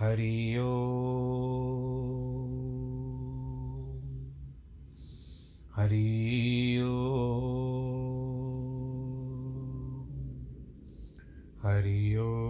हरि ओ। हरि ओ। हरि ओ।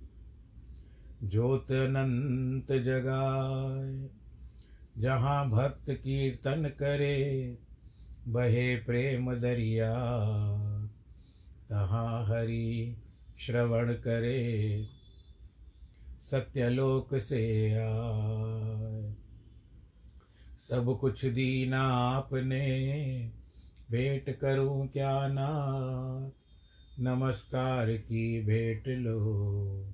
ज्योत अनंत जगाए। जहाँ भक्त कीर्तन करे, बहे प्रेम दरिया। तहाँ हरि श्रवण करे, सत्यलोक से आए। सब कुछ दीना आपने, भेंट करूँ क्या ना नमस्कार की भेंट लो।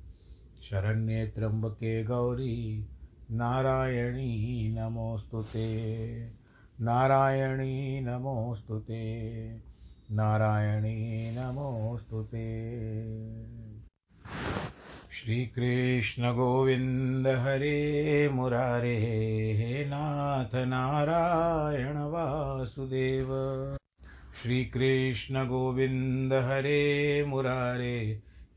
शरण्ये त्र्यम्बके गौरी, नारायणी नमोऽस्तु ते। नारायणी नमोऽस्तु ते। नारायणी नमोऽस्तु ते। श्रीकृष्णगोविन्द हरे मुरारे, हे नाथ नारायण वासुदेव। श्रीकृष्णगोविन्द हरे मुरारे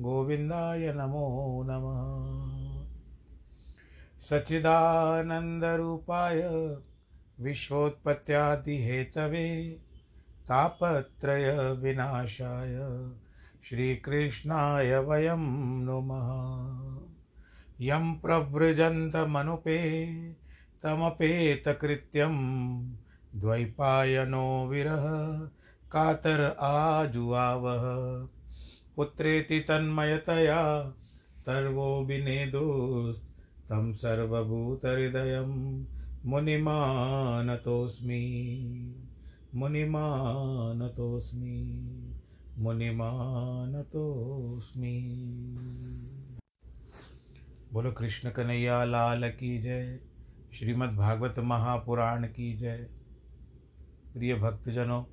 गोविन्दाय नमो नमः। सच्चिदानन्दरूपाय विश्वोत्पत्त्यादिहेतवे तापत्रयविनाशाय श्रीकृष्णाय वयं नुमः। यं प्रव्रजन्तमनुपे तमपेतकृत्यं द्वैपायनो विरह, कातर आजुआवः पुत्रेति तन्मयतया सर्वो विनेदुस्तं सर्वभूतहृदयं मुनिमानतोऽस्मि मुनिमानतोऽस्मि मुनिमानतोऽस्मि। बोलो कृष्ण कन्हैया लाल की जय। श्रीमद् भागवत महापुराण की जय। प्रिय भक्तजनों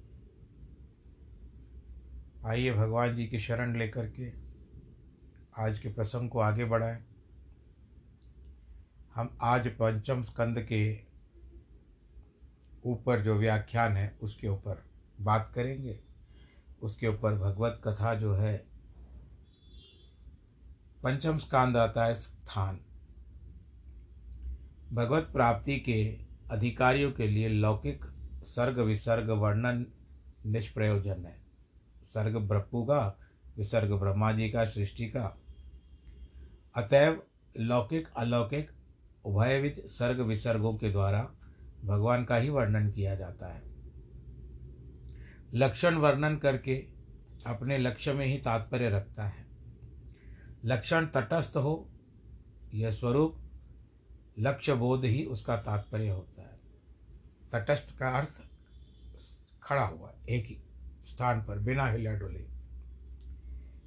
आइए भगवान जी की शरण लेकर के आज के प्रसंग को आगे बढ़ाएँ। हम आज पंचम स्कंद के ऊपर जो व्याख्यान है, उसके ऊपर बात करेंगे। उसके ऊपर भगवत कथा जो है, पंचम स्कंद आता है स्थान। भगवत प्राप्ति के अधिकारियों के लिए लौकिक सर्ग विसर्ग वर्णन निष्प्रयोजन है। सर्ग ब्रह्मु का विसर्ग ब्रह्मा जी का सृष्टि का अतएव लौकिक, अलौकिक, उभयविध सर्ग विसर्गों के द्वारा भगवान का ही वर्णन किया जाता है। लक्षण वर्णन करके अपने लक्ष्य में ही तात्पर्य रखता है। लक्षण तटस्थ हो, यह स्वरूप लक्ष्य बोध ही उसका तात्पर्य होता है। तटस्थ का अर्थ खड़ा हुआ, एक ही। स्थान पर, बिना हिला डुले।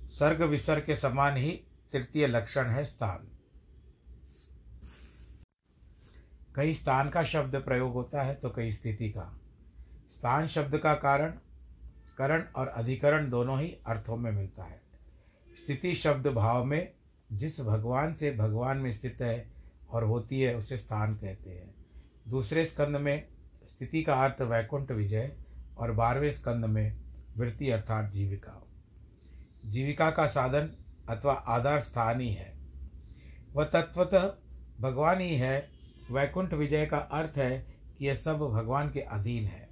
सर्ग विसर्ग के समान ही तृतीय लक्षण है स्थान। कई स्थान का शब्द प्रयोग होता है तो कई स्थिति का। स्थान शब्द का कारण, करण और अधिकरण दोनों ही अर्थों में मिलता है। स्थिति शब्द भाव में, जिस भगवान से भगवान में स्थित है और होती है, उसे स्थान कहते हैं। दूसरे स्कंद में, स्थिति का अर्थ वैकुंठ विजय और बारहवें स्कंद में वृत्ति अर्थात जीविका। जीविका का साधन अथवा आधार स्थान ही। है वह तत्वतः भगवान ही है। वैकुंठ विजय का अर्थ है कि यह सब भगवान के अधीन है।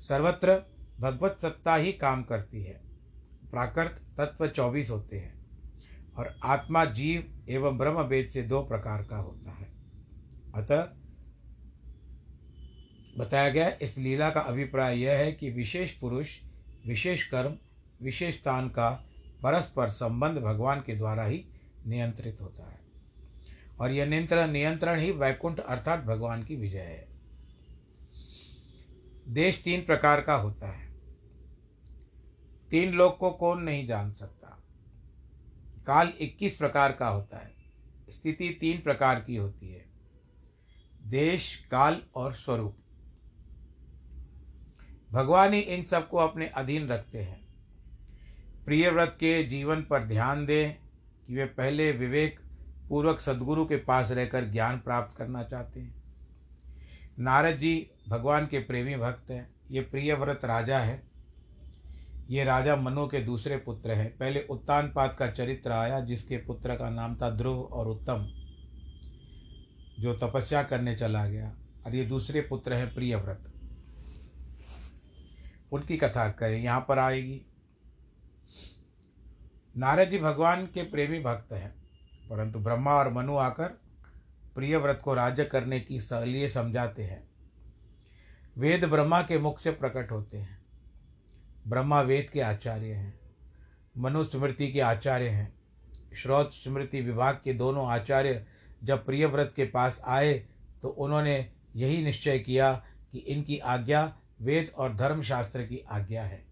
सर्वत्र भगवत सत्ता ही काम करती है। प्राकृत तत्व चौबीस होते हैं और आत्मा जीव एवं ब्रह्म भेद से दो प्रकार का होता है। अतः बताया गया। इस लीला का अभिप्राय यह है कि विशेष पुरुष, विशेष कर्म, विशेष स्थान का परस्पर संबंध भगवान के द्वारा ही नियंत्रित होता है। और यह नियंत्रण नियंत्रण ही वैकुंठ अर्थात भगवान की विजय है। देश तीन प्रकार का होता है। तीन लोग को कौन नहीं जान सकता। काल इक्कीस प्रकार का होता है। स्थिति तीन प्रकार की होती है। देश, काल और स्वरूप। भगवान ही इन सबको अपने अधीन रखते हैं। प्रिय व्रत के जीवन पर ध्यान दें कि वे पहले विवेक पूर्वक सदगुरु के पास रहकर ज्ञान प्राप्त करना चाहते हैं। नारद जी भगवान के प्रेमी भक्त हैं। ये प्रियव्रत राजा है। ये राजा मनु के दूसरे पुत्र हैं। पहले उत्तानपाद का चरित्र आया, जिसके पुत्र का नाम था ध्रुव और उत्तम, जो तपस्या करने चला गया। और ये दूसरे पुत्र हैं प्रियव्रत। उनकी कथा करें यहाँ पर आएगी। नारद जी भगवान के प्रेमी भक्त हैं, परंतु ब्रह्मा और मनु आकर प्रियव्रत को राज्य करने की लिए समझाते हैं। वेद ब्रह्मा के मुख से प्रकट होते हैं। ब्रह्मा वेद के आचार्य हैं, मनु स्मृति के आचार्य हैं, श्रोत स्मृति विभाग के दोनों आचार्य जब प्रियव्रत के पास आए तो उन्होंने यही निश्चय किया कि इनकी आज्ञा वेद और धर्मशास्त्र की आज्ञा है।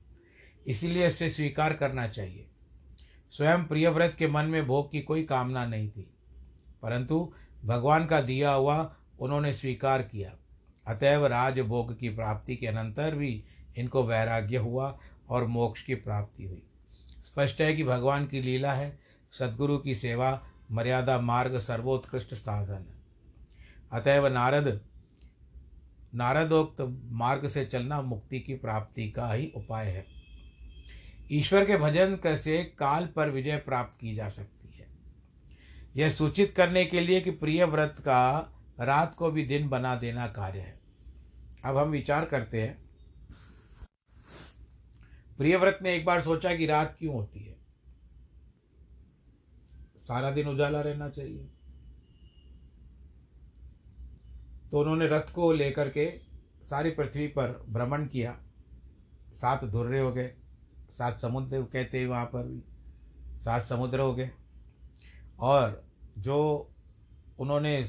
इसीलिए इसे स्वीकार करना चाहिए। स्वयं प्रियव्रत के मन में भोग की कोई कामना नहीं थी, परंतु भगवान का दिया हुआ उन्होंने स्वीकार किया। अतएव राजभोग की प्राप्ति के अनंतर भी इनको वैराग्य हुआ और मोक्ष की प्राप्ति हुई। स्पष्ट है कि भगवान की लीला है, सदगुरु की सेवा, मर्यादा मार्ग सर्वोत्कृष्ट साधन। है अतएव नारद नारदोक्त मार्ग से चलना मुक्ति की प्राप्ति का ही उपाय है। ईश्वर के भजन से काल पर विजय प्राप्त की जा सकती है। यह सूचित करने के लिए कि प्रिय व्रत का रात को भी दिन बना देना कार्य है। अब हम विचार करते हैं। प्रियव्रत ने एक बार सोचा कि रात क्यों होती है? सारा दिन उजाला रहना चाहिए। तो उन्होंने रथ को लेकर के सारी पृथ्वी पर भ्रमण किया। सात धुर्रे हो गए, सात समुद्र कहते हैं वहाँ पर भी, सात समुद्र हो गए। और जो उन्होंने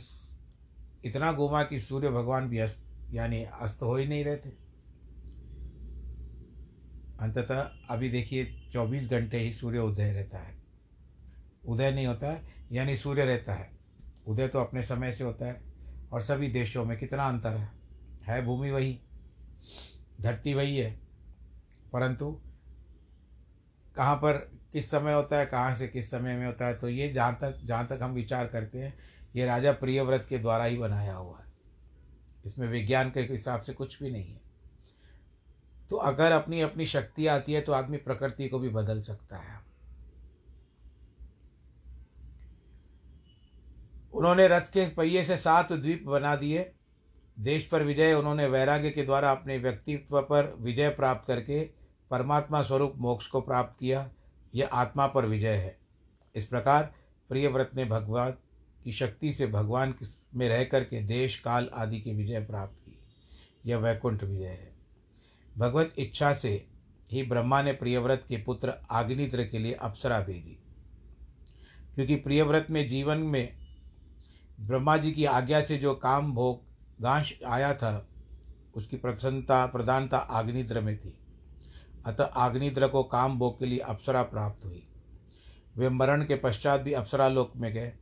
इतना घूमा कि सूर्य भगवान भी अस्त, यानी अस्त हो ही नहीं रहे थे। अंततः अभी देखिए, चौबीस घंटे ही सूर्य उदय रहता है। उदय नहीं होता है, यानी सूर्य रहता है। उदय तो अपने समय से होता है। और सभी देशों में कितना अंतर है? है भूमि वही, धरती वही है। परंतु कहाँ पर किस समय होता है, कहाँ से किस समय में होता है तो ये जहाँ तक जहाँ तक हम विचार करते हैं, ये राजा प्रियव्रत के द्वारा ही बनाया हुआ है। इसमें विज्ञान के हिसाब से कुछ भी नहीं है। तो अगर अपनी अपनी शक्ति आती है तो आदमी प्रकृति को भी बदल सकता है। उन्होंने रथ के पहिए से सात द्वीप बना दिए। देश पर विजय उन्होंने वैराग्य के द्वारा अपने व्यक्तित्व पर विजय प्राप्त करके परमात्मा स्वरूप मोक्ष को प्राप्त किया। यह आत्मा पर विजय है। इस प्रकार प्रियव्रत ने भगवान की शक्ति से भगवान में रह करके देश, काल आदि की विजय प्राप्त की। यह वैकुंठ विजय है। भगवत इच्छा से ही ब्रह्मा ने प्रियव्रत के पुत्र आग्नित्र के लिए अप्सरा भेजी। क्योंकि प्रियव्रत में जीवन में ब्रह्मा जी की आज्ञा से जो काम भोग गांश आया था, उसकी प्रसन्नता, प्रधानता आग्निद्र में थी। अतः आग्निद्र को काम भोग के लिए अप्सरा प्राप्त हुई। वे मरण के पश्चात भी अप्सरा लोक में गए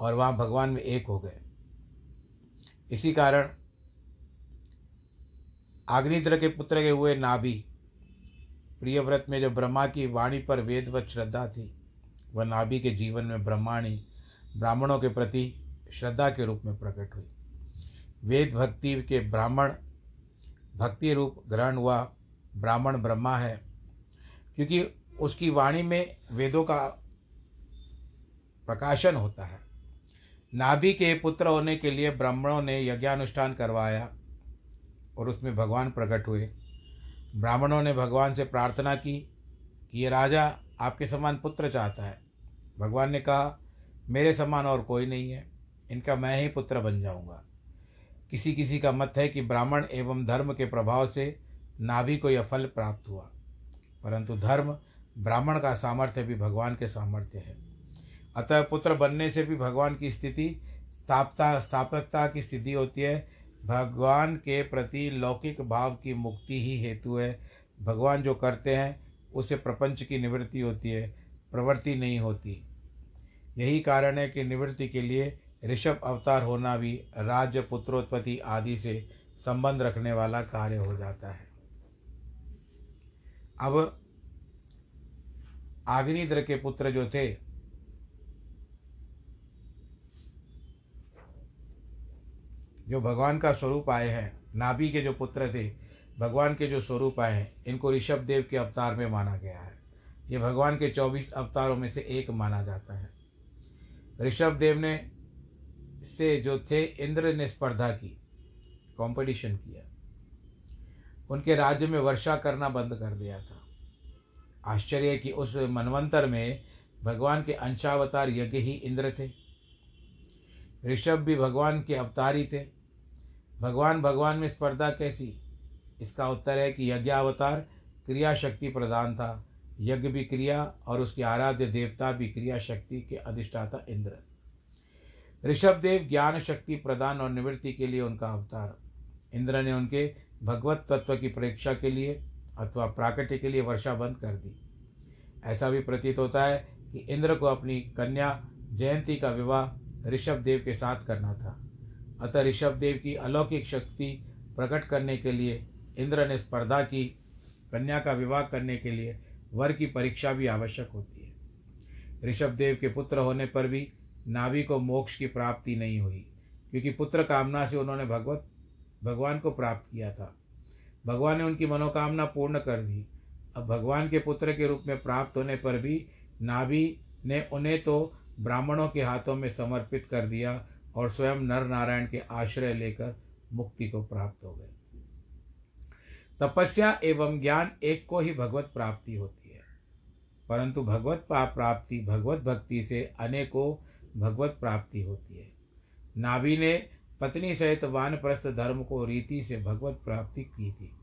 और वहाँ भगवान में एक हो गए। इसी कारण आग्निद्र के पुत्र के हुए नाभि, प्रियव्रत में जो ब्रह्मा की वाणी पर वेदवत श्रद्धा थी, वह नाभि के जीवन में ब्रह्माणी ब्राह्मणों के प्रति श्रद्धा के रूप में प्रकट हुई। वेद भक्ति के ब्राह्मण, भक्ति रूप ग्रहण हुआ। ब्राह्मण ब्रह्मा है, क्योंकि उसकी वाणी में वेदों का प्रकाशन होता है। नाभि के पुत्र होने के लिए ब्राह्मणों ने यज्ञानुष्ठान करवाया और उसमें भगवान प्रकट हुए। ब्राह्मणों ने भगवान से प्रार्थना की कि ये राजा आपके समान पुत्र चाहता है। भगवान ने कहा मेरे समान और कोई नहीं है। इनका मैं ही पुत्र बन जाऊँगा। किसी किसी का मत है कि ब्राह्मण एवं धर्म के प्रभाव से नाभि को यह फल प्राप्त हुआ। परंतु धर्म ब्राह्मण का सामर्थ्य भी भगवान के सामर्थ्य है। अतः पुत्र बनने से भी भगवान की स्थिति, स्थापता, स्थापकता की स्थिति होती है। भगवान के प्रति लौकिक भाव की मुक्ति ही हेतु है। भगवान जो करते हैं, उसे प्रपंच की निवृत्ति होती है, प्रवृत्ति नहीं होती। यही कारण है कि निवृत्ति के लिए ऋषभ अवतार होना भी राज्य पुत्रोत्पत्ति आदि से संबंध रखने वाला कार्य हो जाता है। अब आग्निद्र के पुत्र जो थे, जो भगवान का स्वरूप आए हैं, नाभि के जो पुत्र थे, भगवान के जो स्वरूप आए हैं, इनको ऋषभ देव के अवतार में माना गया है। ये भगवान के चौबीस अवतारों में से एक माना जाता है। ऋषभ देव ने से जो थे, इंद्र ने स्पर्धा की कंपटीशन किया। उनके राज्य में वर्षा करना बंद कर दिया था। आश्चर्य कि उस मनवंतर में भगवान के अंशावतार यज्ञ ही इंद्र थे। ऋषभ भी भगवान के अवतार थे। भगवान भगवान में स्पर्धा कैसी? इसका उत्तर है कि यज्ञावतार क्रिया शक्ति प्रधान था। यज्ञ भी क्रिया और उसके आराध्य देवता भी क्रिया शक्ति के अधिष्ठाता इंद्र। ऋषभ देव ज्ञान शक्ति प्रदान और निवृत्ति के लिए उनका अवतार। इंद्र ने उनके भगवत तत्व की परीक्षा के लिए अथवा प्राकृति के लिए वर्षा बंद कर दी। ऐसा भी प्रतीत होता है कि इंद्र को अपनी कन्या जयंती का विवाह ऋषभ देव के साथ करना था। अतः ऋषभ देव की अलौकिक शक्ति प्रकट करने के लिए इंद्र ने स्पर्धा की कन्या का विवाह करने के लिए वर की परीक्षा भी आवश्यक होती है। ऋषभ देव के पुत्र होने पर भी नाभि को मोक्ष की प्राप्ति नहीं हुई, क्योंकि पुत्र कामना से उन्होंने भगवत, भगवान को प्राप्त किया था। भगवान ने उनकी मनोकामना पूर्ण कर दी। अब भगवान के पुत्र के रूप में प्राप्त होने पर भी नाभि ने उन्हें तो ब्राह्मणों के हाथों में समर्पित कर दिया और स्वयं नर नारायण के आश्रय लेकर मुक्ति को प्राप्त हो गए। तपस्या एवं ज्ञान एक को ही भगवत प्राप्ति होती परंतु भगवत पाप प्राप्ति, भगवत भक्ति से अनेकों भगवत प्राप्ति होती है। नाभि ने पत्नी सहित वानप्रस्थ धर्म को रीति से भगवत प्राप्ति की थी।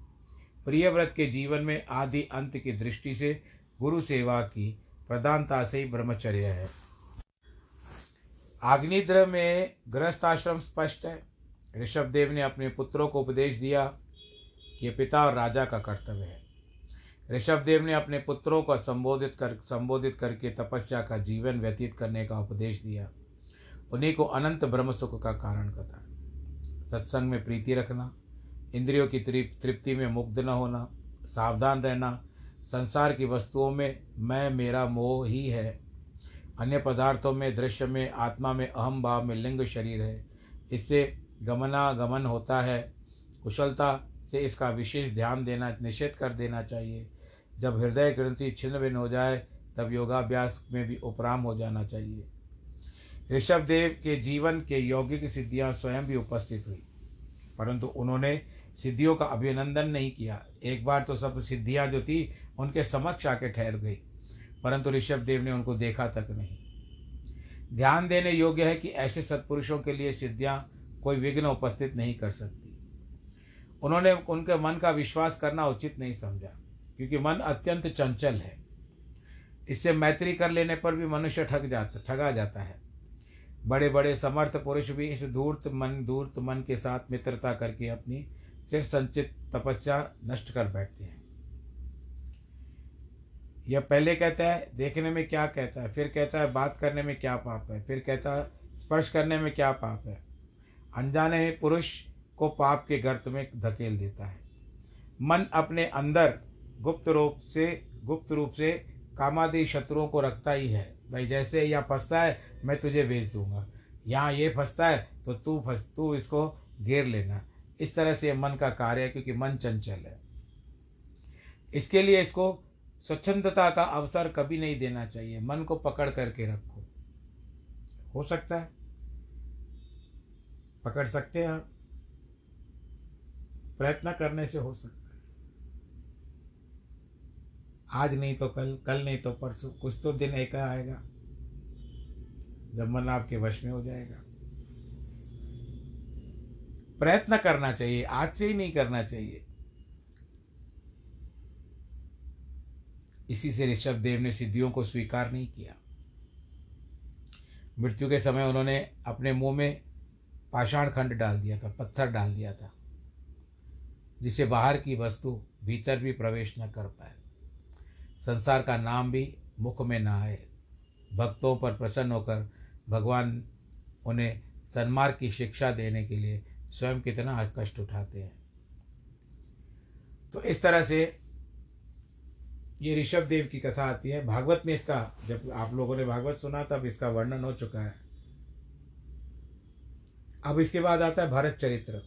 प्रियव्रत के जीवन में आदि अंत की दृष्टि से गुरु सेवा की प्रधानता से ही ब्रह्मचर्य है। आग्निद्र में गृहस्थ आश्रम स्पष्ट है। ऋषभ देव ने अपने पुत्रों को उपदेश दिया कि पिता और राजा का कर्तव्य है। ऋषभ देव ने अपने पुत्रों को संबोधित कर, संबोधित करके तपस्या का जीवन व्यतीत करने का उपदेश दिया। उन्हीं को अनंत ब्रह्म सुख का कारण कथा। सत्संग में प्रीति रखना, इंद्रियों की तृप्ति में मुग्ध न होना, सावधान रहना, संसार की वस्तुओं में मैं, मेरा मोह ही है। अन्य पदार्थों में, दृश्य में, आत्मा में अहम भाव में लिंग शरीर है। इससे गमनागमन होता है। कुशलता से इसका विशेष ध्यान देना, निषेध कर देना चाहिए। जब हृदय ग्रंथि छिन्न भिन्न हो जाए, तब योगाभ्यास में भी उपराम हो जाना चाहिए। ऋषभ देव के जीवन के यौगिक सिद्धियाँ स्वयं भी उपस्थित हुई, परंतु उन्होंने सिद्धियों का अभिनंदन नहीं किया। एक बार तो सब सिद्धियाँ जो थी, उनके समक्ष आके ठहर गई, परंतु ऋषभ देव ने उनको देखा तक नहीं। ध्यान देने योग्य है कि ऐसे सत्पुरुषों के लिए सिद्धियाँ कोई विघ्न उपस्थित नहीं कर सकती। उन्होंने उनके मन का विश्वास करना उचित नहीं समझा। क्योंकि मन अत्यंत चंचल है। इससे मैत्री कर लेने पर भी मनुष्य ठग जाता, ठगा जाता है। बड़े बड़े समर्थ पुरुष भी इस धूर्त मन धूर्त मन के साथ मित्रता करके अपनी चिर संचित तपस्या नष्ट कर बैठते हैं। यह पहले कहता है, देखने में क्या कहता है, फिर कहता है, बात करने में क्या पाप है, फिर कहता है, स्पर्श करने में क्या पाप है। अनजाने पुरुष को पाप के गर्त में धकेल देता है। मन अपने अंदर गुप्त रूप से, गुप्त रूप से कामादि शत्रुओं को रखता ही है। भाई, जैसे यहाँ फंसता है, मैं तुझे भेज दूँगा। यहाँ ये फंसता है तो तू फंस, तू इसको घेर लेना। इस तरह से मन का कार्य है, क्योंकि मन चंचल है। इसके लिए इसको स्वच्छंदता का अवसर कभी नहीं देना चाहिए। मन को पकड़ करके रखो। हो सकता है। पकड़ सकते हैं आप। प्रयत्न करने से हो सकता आज नहीं तो कल कल नहीं तो परसों, कुछ तो दिन एक आएगा, जब मन आपके वश में हो जाएगा। प्रयत्न करना चाहिए, आज से ही नहीं करना चाहिए। इसी से ऋषभ देव ने सिद्धियों को स्वीकार नहीं किया। मृत्यु के समय उन्होंने अपने मुँह में पाषाण खंड डाल दिया था, पत्थर डाल दिया था जिसे बाहर की वस्तु भीतर भी प्रवेश न कर पाए। संसार का नाम भी मुख में ना आए। भक्तों पर प्रसन्न होकर भगवान उन्हें सन्मार्ग की शिक्षा देने के लिए स्वयं कितना कष्ट उठाते हैं। तो इस तरह से ये ऋषभ देव की कथा आती है। भागवत में इसका, जब आप लोगों ने भागवत सुना तब इसका वर्णन हो चुका है। अब इसके बाद आता है भरत चरित्र।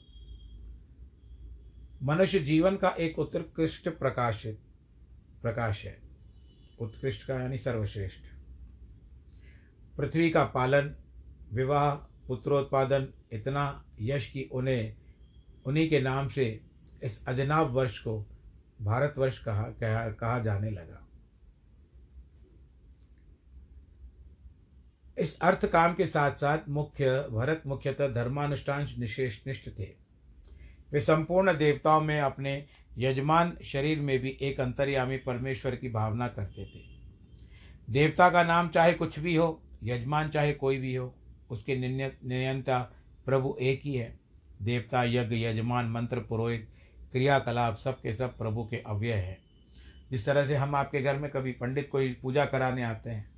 मनुष्य जीवन का एक उत्कृष्ट प्रकाशित प्रकाश है। उत्कृष्ट का यानी सर्वश्रेष्ठ। पृथ्वी का पालन, विवाह, पुत्रोत्पादन, इतना यश कि उन्हें, उन्हीं के नाम से इस अजनाब वर्ष को भारतवर्ष कहा कहा कहा जाने लगा। इस अर्थ काम के साथ साथ मुख्य, भरत मुख्यतः धर्मानुष्ठान निशेष निष्ठ थे। वे संपूर्ण देवताओं में अपने यजमान शरीर में भी एक अंतर्यामी परमेश्वर की भावना करते थे। देवता का नाम चाहे कुछ भी हो, यजमान चाहे कोई भी हो, उसके नियंता प्रभु एक ही है। देवता, यज्ञ, यजमान, मंत्र, पुरोहित, क्रियाकलाप सब के सब प्रभु के अव्यय है। जिस तरह से हम आपके घर में कभी पंडित कोई पूजा कराने आते हैं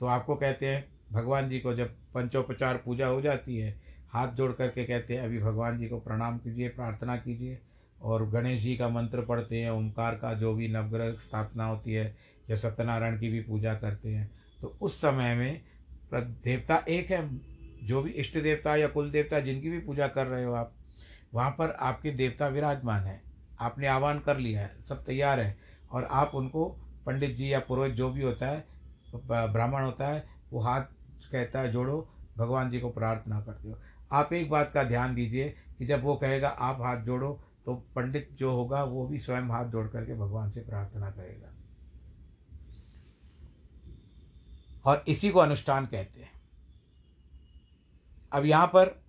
तो आपको कहते हैं, भगवान जी को जब पंचोपचार पूजा हो जाती है, हाथ जोड़ करके कहते हैं, अभी भगवान जी को प्रणाम कीजिए, प्रार्थना कीजिए और गणेश जी का मंत्र पढ़ते हैं, ओंकार का जो भी नवग्रह स्थापना होती है, या सत्यनारायण की भी पूजा करते हैं। तो उस समय में देवता एक है, जो भी इष्ट देवता या कुल देवता जिनकी भी पूजा कर रहे हो आप, वहाँ पर आपके देवता विराजमान है। आपने आह्वान कर लिया है, सब तैयार है, और आप उनको पंडित जी या पुरोहित जो भी होता है ब्राह्मण होता है, वो हाथ कहता है, जोड़ो, भगवान जी को प्रार्थना करते हो। आप एक बात का ध्यान दीजिए कि जब वो कहेगा, आप हाथ जोड़ो तो पंडित जो होगा, वो भी स्वयं हाथ जोड़ करके भगवान से प्रार्थना करेगा। और इसी को अनुष्ठान कहते हैं। अब यहाँ पर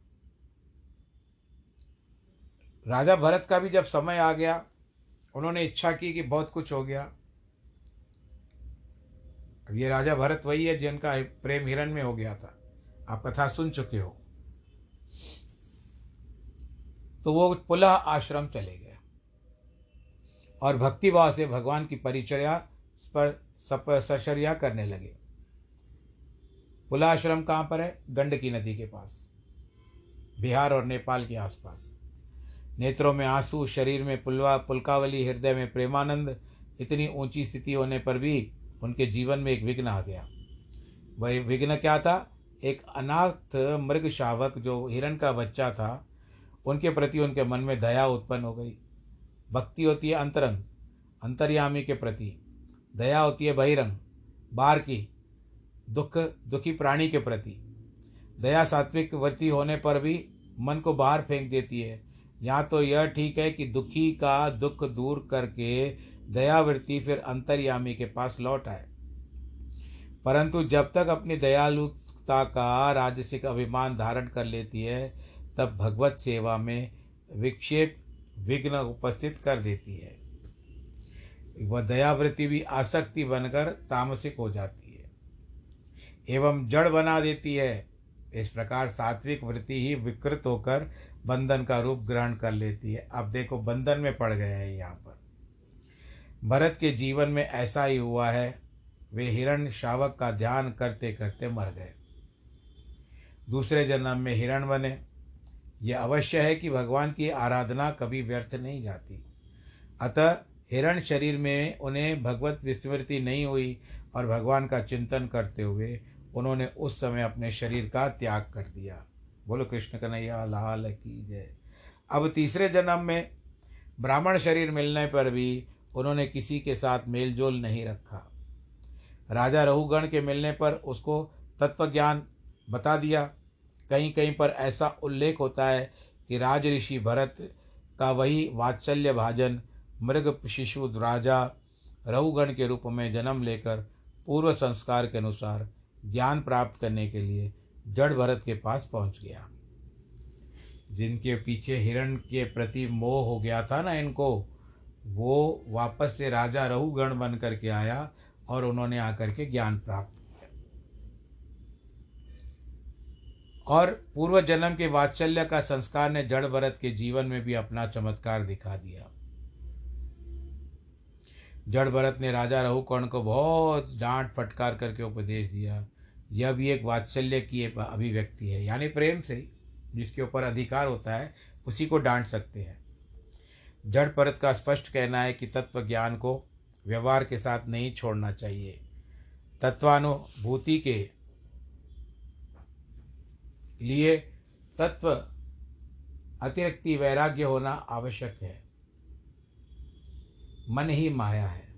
राजा भरत का भी जब समय आ गया, उन्होंने इच्छा की कि बहुत कुछ हो गया। अब ये राजा भरत वही है जिनका प्रेम हिरण में हो गया था। आप कथा सुन चुके हो। तो वो पुनः आश्रम चले गए। और भक्तिभाव से भगवान की परिचर्या पर सरसरिया करने लगे। पुला आश्रम कहाँ पर है? गंडकी नदी के पास। बिहार और नेपाल के आसपास। नेत्रों में आँसू, शरीर में पुलवा, पुलकावली, हृदय में प्रेमानंद, इतनी ऊँची स्थिति होने पर भी उनके जीवन में एक विघ्न आ गया। वह विघ्न क्या था? एक अनाथ मृग शावक जो हिरण का बच्चा था उनके प्रति उनके मन में दया उत्पन्न हो गई। भक्ति होती है अंतरंग, अंतर्यामी के प्रति। दया होती है बहिरंग बाहर की, दुख, दुखी प्राणी के प्रति। दया सात्विक वर्ती होने पर भी मन को बाहर फेंक देती है। यहाँ तो यह ठीक है कि दुखी का दुख दूर करके दयावृत्ति फिर अंतर्यामी के पास लौट आए। परंतु जब तक अपनी दयालुता का, राजसिक अभिमान धारण कर लेती है तब भगवत सेवा में विक्षेप विघ्न उपस्थित कर देती है। वह दयावृत्ति भी आसक्ति बनकर तामसिक हो जाती है। एवं जड़ बना देती है। इस प्रकार सात्विक वृत्ति ही विकृत होकर बंधन का रूप ग्रहण कर लेती है। अब देखो, बंधन में पड़ गए हैं यहाँ पर। भरत के जीवन में ऐसा ही हुआ है। वे हिरण शावक का ध्यान करते करते मर गए। दूसरे जन्म में हिरण बने। यह अवश्य है कि भगवान की आराधना कभी व्यर्थ नहीं जाती। अतः हिरण शरीर में उन्हें भगवत विस्मृति नहीं हुई और भगवान का चिंतन करते हुए उन्होंने उस समय अपने शरीर का त्याग कर दिया। बोलो कृष्ण कन्हैया, लाल की जय। अब तीसरे जन्म में ब्राह्मण शरीर मिलने पर भी उन्होंने किसी के साथ मेल जोल नहीं रखा। राजा रहुगण के मिलने पर उसको तत्व ज्ञान बता दिया। कहीं कहीं पर ऐसा उल्लेख होता है कि राज ऋषि भरत का वही वात्सल्य भाजन, मृग शिशु राजा, रहुगण के रूप में जन्म लेकर पूर्व संस्कार के अनुसार ज्ञान प्राप्त करने के लिए जड़ भरत के पास पहुँच गया। जिनके पीछे हिरण के प्रति मोह हो गया था ना इनको, वो वापस से राजा रहुगण बन करके आया और उन्होंने आकर के ज्ञान प्राप्त किया और पूर्व जन्म के वात्सल्य का संस्कार ने जड़ भरत के जीवन में भी अपना चमत्कार दिखा दिया। जड़ भरत ने राजा रहुकर्ण को बहुत डांट फटकार करके उपदेश दिया। यह भी एक वात्सल्य की अभिव्यक्ति है, यानी प्रेम से ही, जिसके ऊपर अधिकार होता है, उसी को डांट सकते हैं। जड़ परत का स्पष्ट कहना है कि तत्व ज्ञान को व्यवहार के साथ नहीं छोड़ना चाहिए। तत्वानुभूति के लिए तत्व अतिरिक्ति वैराग्य होना आवश्यक है। मन ही माया है।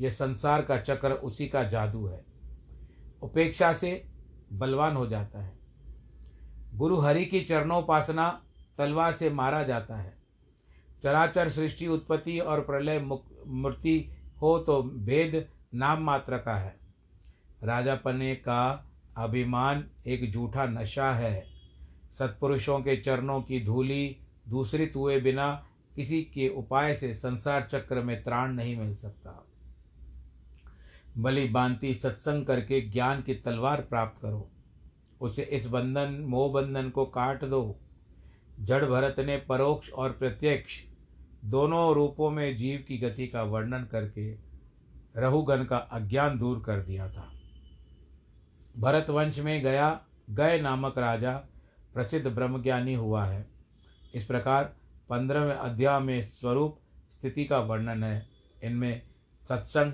यह संसार का चक्र उसी का जादू है। उपेक्षा से बलवान हो जाता है। गुरु हरि की चरणोपासना तलवार से मारा जाता है। चराचर सृष्टि उत्पत्ति और प्रलय मूर्ति हो तो भेद नाम मात्र का है। राजा पन्ने का अभिमान एक झूठा नशा है। सत्पुरुषों के चरणों की धूली दूसरी हुए बिना किसी के उपाय से संसार चक्र में त्राण नहीं मिल सकता। बलि बांति सत्संग करके ज्ञान की तलवार प्राप्त करो। उसे इस बंधन, मोह बंधन को काट दो। जड़ भरत ने परोक्ष और प्रत्यक्ष दोनों रूपों में जीव की गति का वर्णन करके रहुगन का अज्ञान दूर कर दिया था। भरत वंश में गया गय नामक राजा, प्रसिद्ध ब्रह्मज्ञानी हुआ है। इस प्रकार पंद्रहवें अध्याय में स्वरूप, स्थिति का वर्णन है। इनमें सत्संग,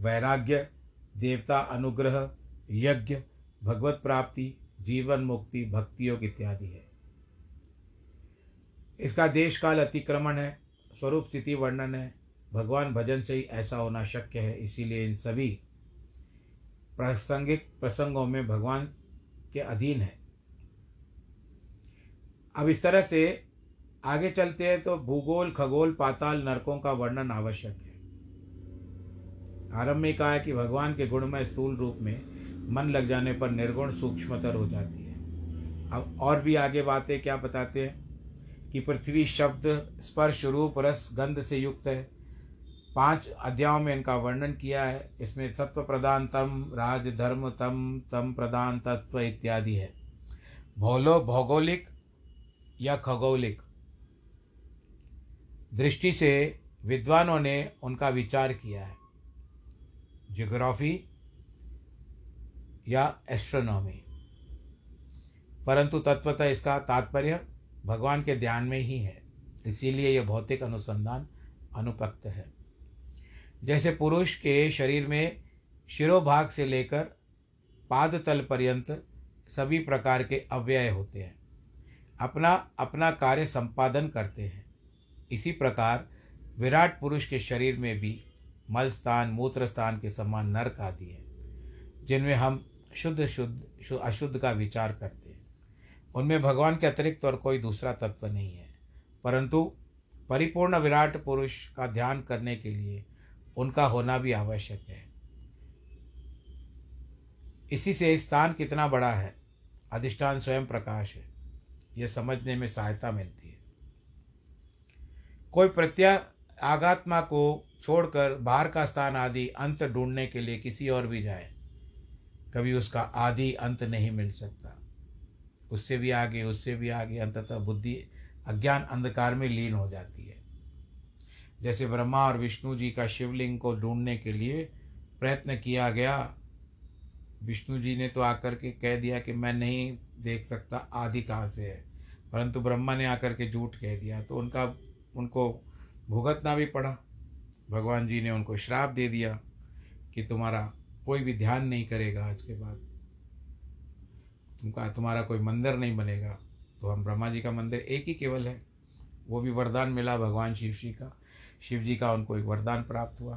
वैराग्य, देवता अनुग्रह, यज्ञ, भगवत प्राप्ति, जीवन मुक्ति, भक्ति योग इत्यादि है। इसका देश काल अतिक्रमण है, स्वरूप, स्थिति, वर्णन है। भगवान भजन से ही ऐसा होना शक्य है, इसीलिए इन सभी प्रासंगिक प्रसंगों में भगवान के अधीन है। अब इस तरह से आगे चलते हैं तो भूगोल, खगोल, पाताल, नरकों का वर्णन आवश्यक है। आरंभ में कहा है कि भगवान के गुणमय स्थूल रूप में मन लग जाने पर निर्गुण सूक्ष्मतर हो जाती है। अब और भी आगे बातें क्या बताते हैं कि पृथ्वी शब्द, स्पर्श रूप, रस, गंध से युक्त है। पाँच अध्यायों में इनका वर्णन किया है। इसमें सत्व प्रदान तम राज धर्म तम तम प्रदान तत्व इत्यादि है। भौलो, भौगोलिक या खगोलिक? दृष्टि से विद्वानों ने उनका विचार किया है। जियोग्राफी या एस्ट्रोनॉमी? परंतु तत्वतः इसका तात्पर्य भगवान के ध्यान में ही है। इसीलिए यह भौतिक अनुसंधान अनुपक्त है। जैसे पुरुष के शरीर में शिरोभाग से लेकर पाद तल पर्यंत सभी प्रकार के अव्यय होते हैं। अपना अपना कार्य संपादन करते हैं। इसी प्रकार विराट पुरुष के शरीर में भी मल स्थान, मूत्र स्थान के समान नरक आदि है, जिनमें हम शुद्ध शुद्ध अशुद्ध का विचार करते हैं। उनमें भगवान के अतिरिक्त और कोई दूसरा तत्व नहीं है। परंतु परिपूर्ण विराट पुरुष का ध्यान करने के लिए उनका होना भी आवश्यक है। इसी से स्थान कितना बड़ा है? अधिष्ठान स्वयं प्रकाश है। यह समझने में सहायता मिलती है। कोई प्रत्या आगात्मा को छोड़कर बाहर का स्थान आदि अंत ढूँढने के लिए किसी और भी जाए, कभी उसका आदि अंत नहीं मिल सकता। उससे भी आगे, उससे भी आगे, अंततः बुद्धि, अज्ञान अंधकार में लीन हो जाती है। जैसे ब्रह्मा और विष्णु जी का शिवलिंग को ढूँढने के लिए प्रयत्न किया गया। विष्णु जी ने तो आकर के कह दिया कि मैं नहीं देख सकता, आदि कहाँ से है? परंतु ब्रह्मा ने आकर के झूठ कह दिया। तो उनका, उनको भुगतना भी पड़ा। भगवान जी ने उनको श्राप दे दिया कि तुम्हारा कोई भी ध्यान नहीं करेगा आज के बाद। तुमका तुम्हारा कोई मंदिर नहीं बनेगा। तो हम ब्रह्मा जी का मंदिर एक ही केवल है। वो भी वरदान मिला भगवान शिव जी का। शिव जी का उनको एक वरदान प्राप्त हुआ।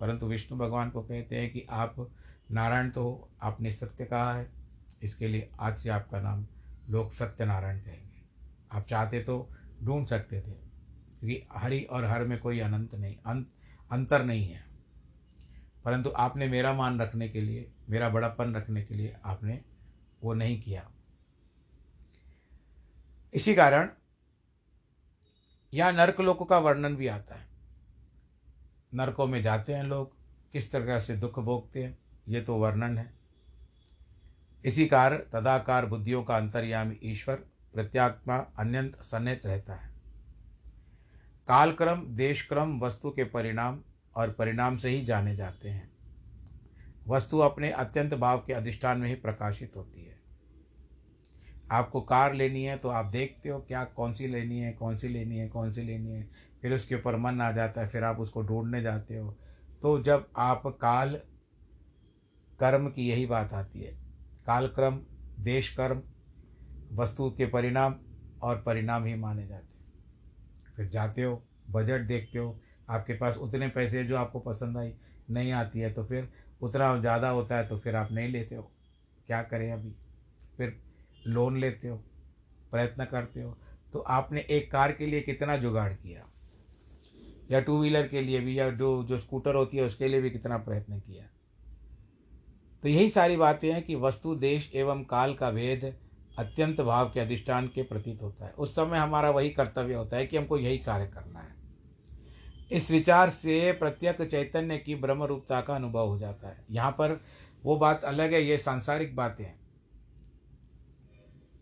परंतु विष्णु भगवान को कहते हैं कि आप नारायण तो हो, आपने सत्य कहा है। इसके लिए आज से आपका नाम लोग सत्यनारायण कहेंगे। आप चाहते तो ढूंढ सकते थे, क्योंकि हरि और हर में कोई अनंत नहीं अंत अंतर नहीं है। परंतु आपने मेरा मान रखने के लिए, मेरा बड़ापन रखने के लिए आपने वो नहीं किया। इसी कारण यहाँ नर्कलोक का वर्णन भी आता है। नरकों में जाते हैं लोग, किस तरह से दुख भोगते हैं, ये तो वर्णन है। इसी कार तदाकार बुद्धियों का अंतर्यामी ईश्वर, प्रत्यात्मा अन्यंत सन्निहित रहता है। कालक्रम, देशक्रम वस्तु के परिणाम और परिणाम से ही जाने जाते हैं। वस्तु अपने अत्यंत भाव के अधिष्ठान में ही प्रकाशित होती है। आपको कार लेनी है तो आप देखते हो क्या, कौन सी लेनी है, कौन सी लेनी है, कौन सी लेनी है। फिर उसके ऊपर मन आ जाता है, फिर आप उसको ढूँढने जाते हो। तो जब आप काल कर्म की यही बात आती है। काल क्रम, देश कर्म, वस्तु के परिणाम और परिणाम ही माने जाते हैं। फिर जाते हो, बजट देखते हो, आपके पास उतने पैसे जो आपको पसंद आई, नहीं आती है तो फिर उतना ज़्यादा होता है तो फिर आप नहीं लेते हो। क्या करें अभी? फिर लोन लेते हो, प्रयत्न करते हो। तो आपने एक कार के लिए कितना जुगाड़ किया? या टू व्हीलर के लिए भी, या जो जो स्कूटर होती है, उसके लिए भी कितना प्रयत्न किया। तो यही सारी बातें हैं कि वस्तु, देश एवं काल का वेद अत्यंत भाव के अधिष्ठान के प्रतीत होता है। उस समय हमारा वही कर्तव्य होता है कि हमको यही कार्य करना है। इस विचार से प्रत्यक चैतन्य की ब्रह्म रूपता का अनुभव हो जाता है। यहाँ पर वो बात अलग है, ये सांसारिक बातें हैं।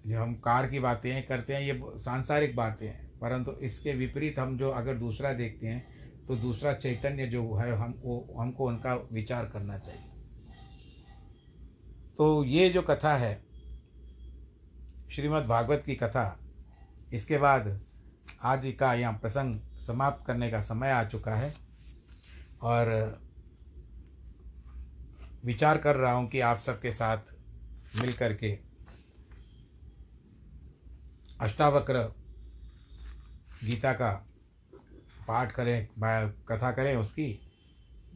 जो हम कार की बातें करते हैं, ये सांसारिक बातें हैं। परंतु इसके विपरीत हम जो अगर दूसरा देखते हैं तो दूसरा चैतन्य जो है, हम, वो, हमको उनका विचार करना चाहिए। तो ये जो कथा है, श्रीमद् भागवत की कथा, इसके बाद आज का यहाँ प्रसंग समाप्त करने का समय आ चुका है और विचार कर रहा हूँ कि आप सबके साथ मिल कर के अष्टावक्र गीता का पाठ करें कथा करें उसकी,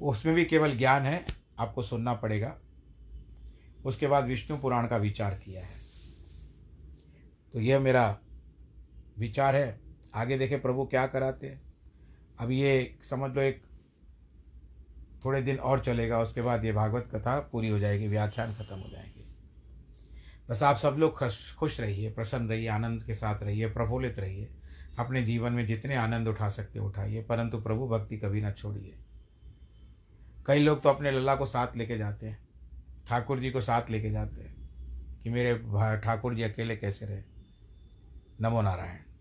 उसमें भी केवल ज्ञान है, आपको सुनना पड़ेगा। उसके बाद विष्णु पुराण का विचार किया है। तो यह मेरा विचार है। आगे देखे प्रभु क्या कराते हैं। अब ये समझ लो एक थोड़े दिन और चलेगा, उसके बाद ये भागवत कथा पूरी हो जाएगी, व्याख्यान खत्म हो जाएँगे। बस आप सब लोग खुश खुश रहिए, प्रसन्न रहिए, आनंद के साथ रहिए, प्रफुल्लित रहिए। अपने जीवन में जितने आनंद उठा सकते उठाइए। परंतु प्रभु, भक्ति कभी ना छोड़िए। कई लोग तो अपने लल्ला को साथ लेके जाते हैं। ठाकुर जी को साथ लेके जाते हैं कि मेरे ठाकुर जी अकेले कैसे रहे? नमो नारायण।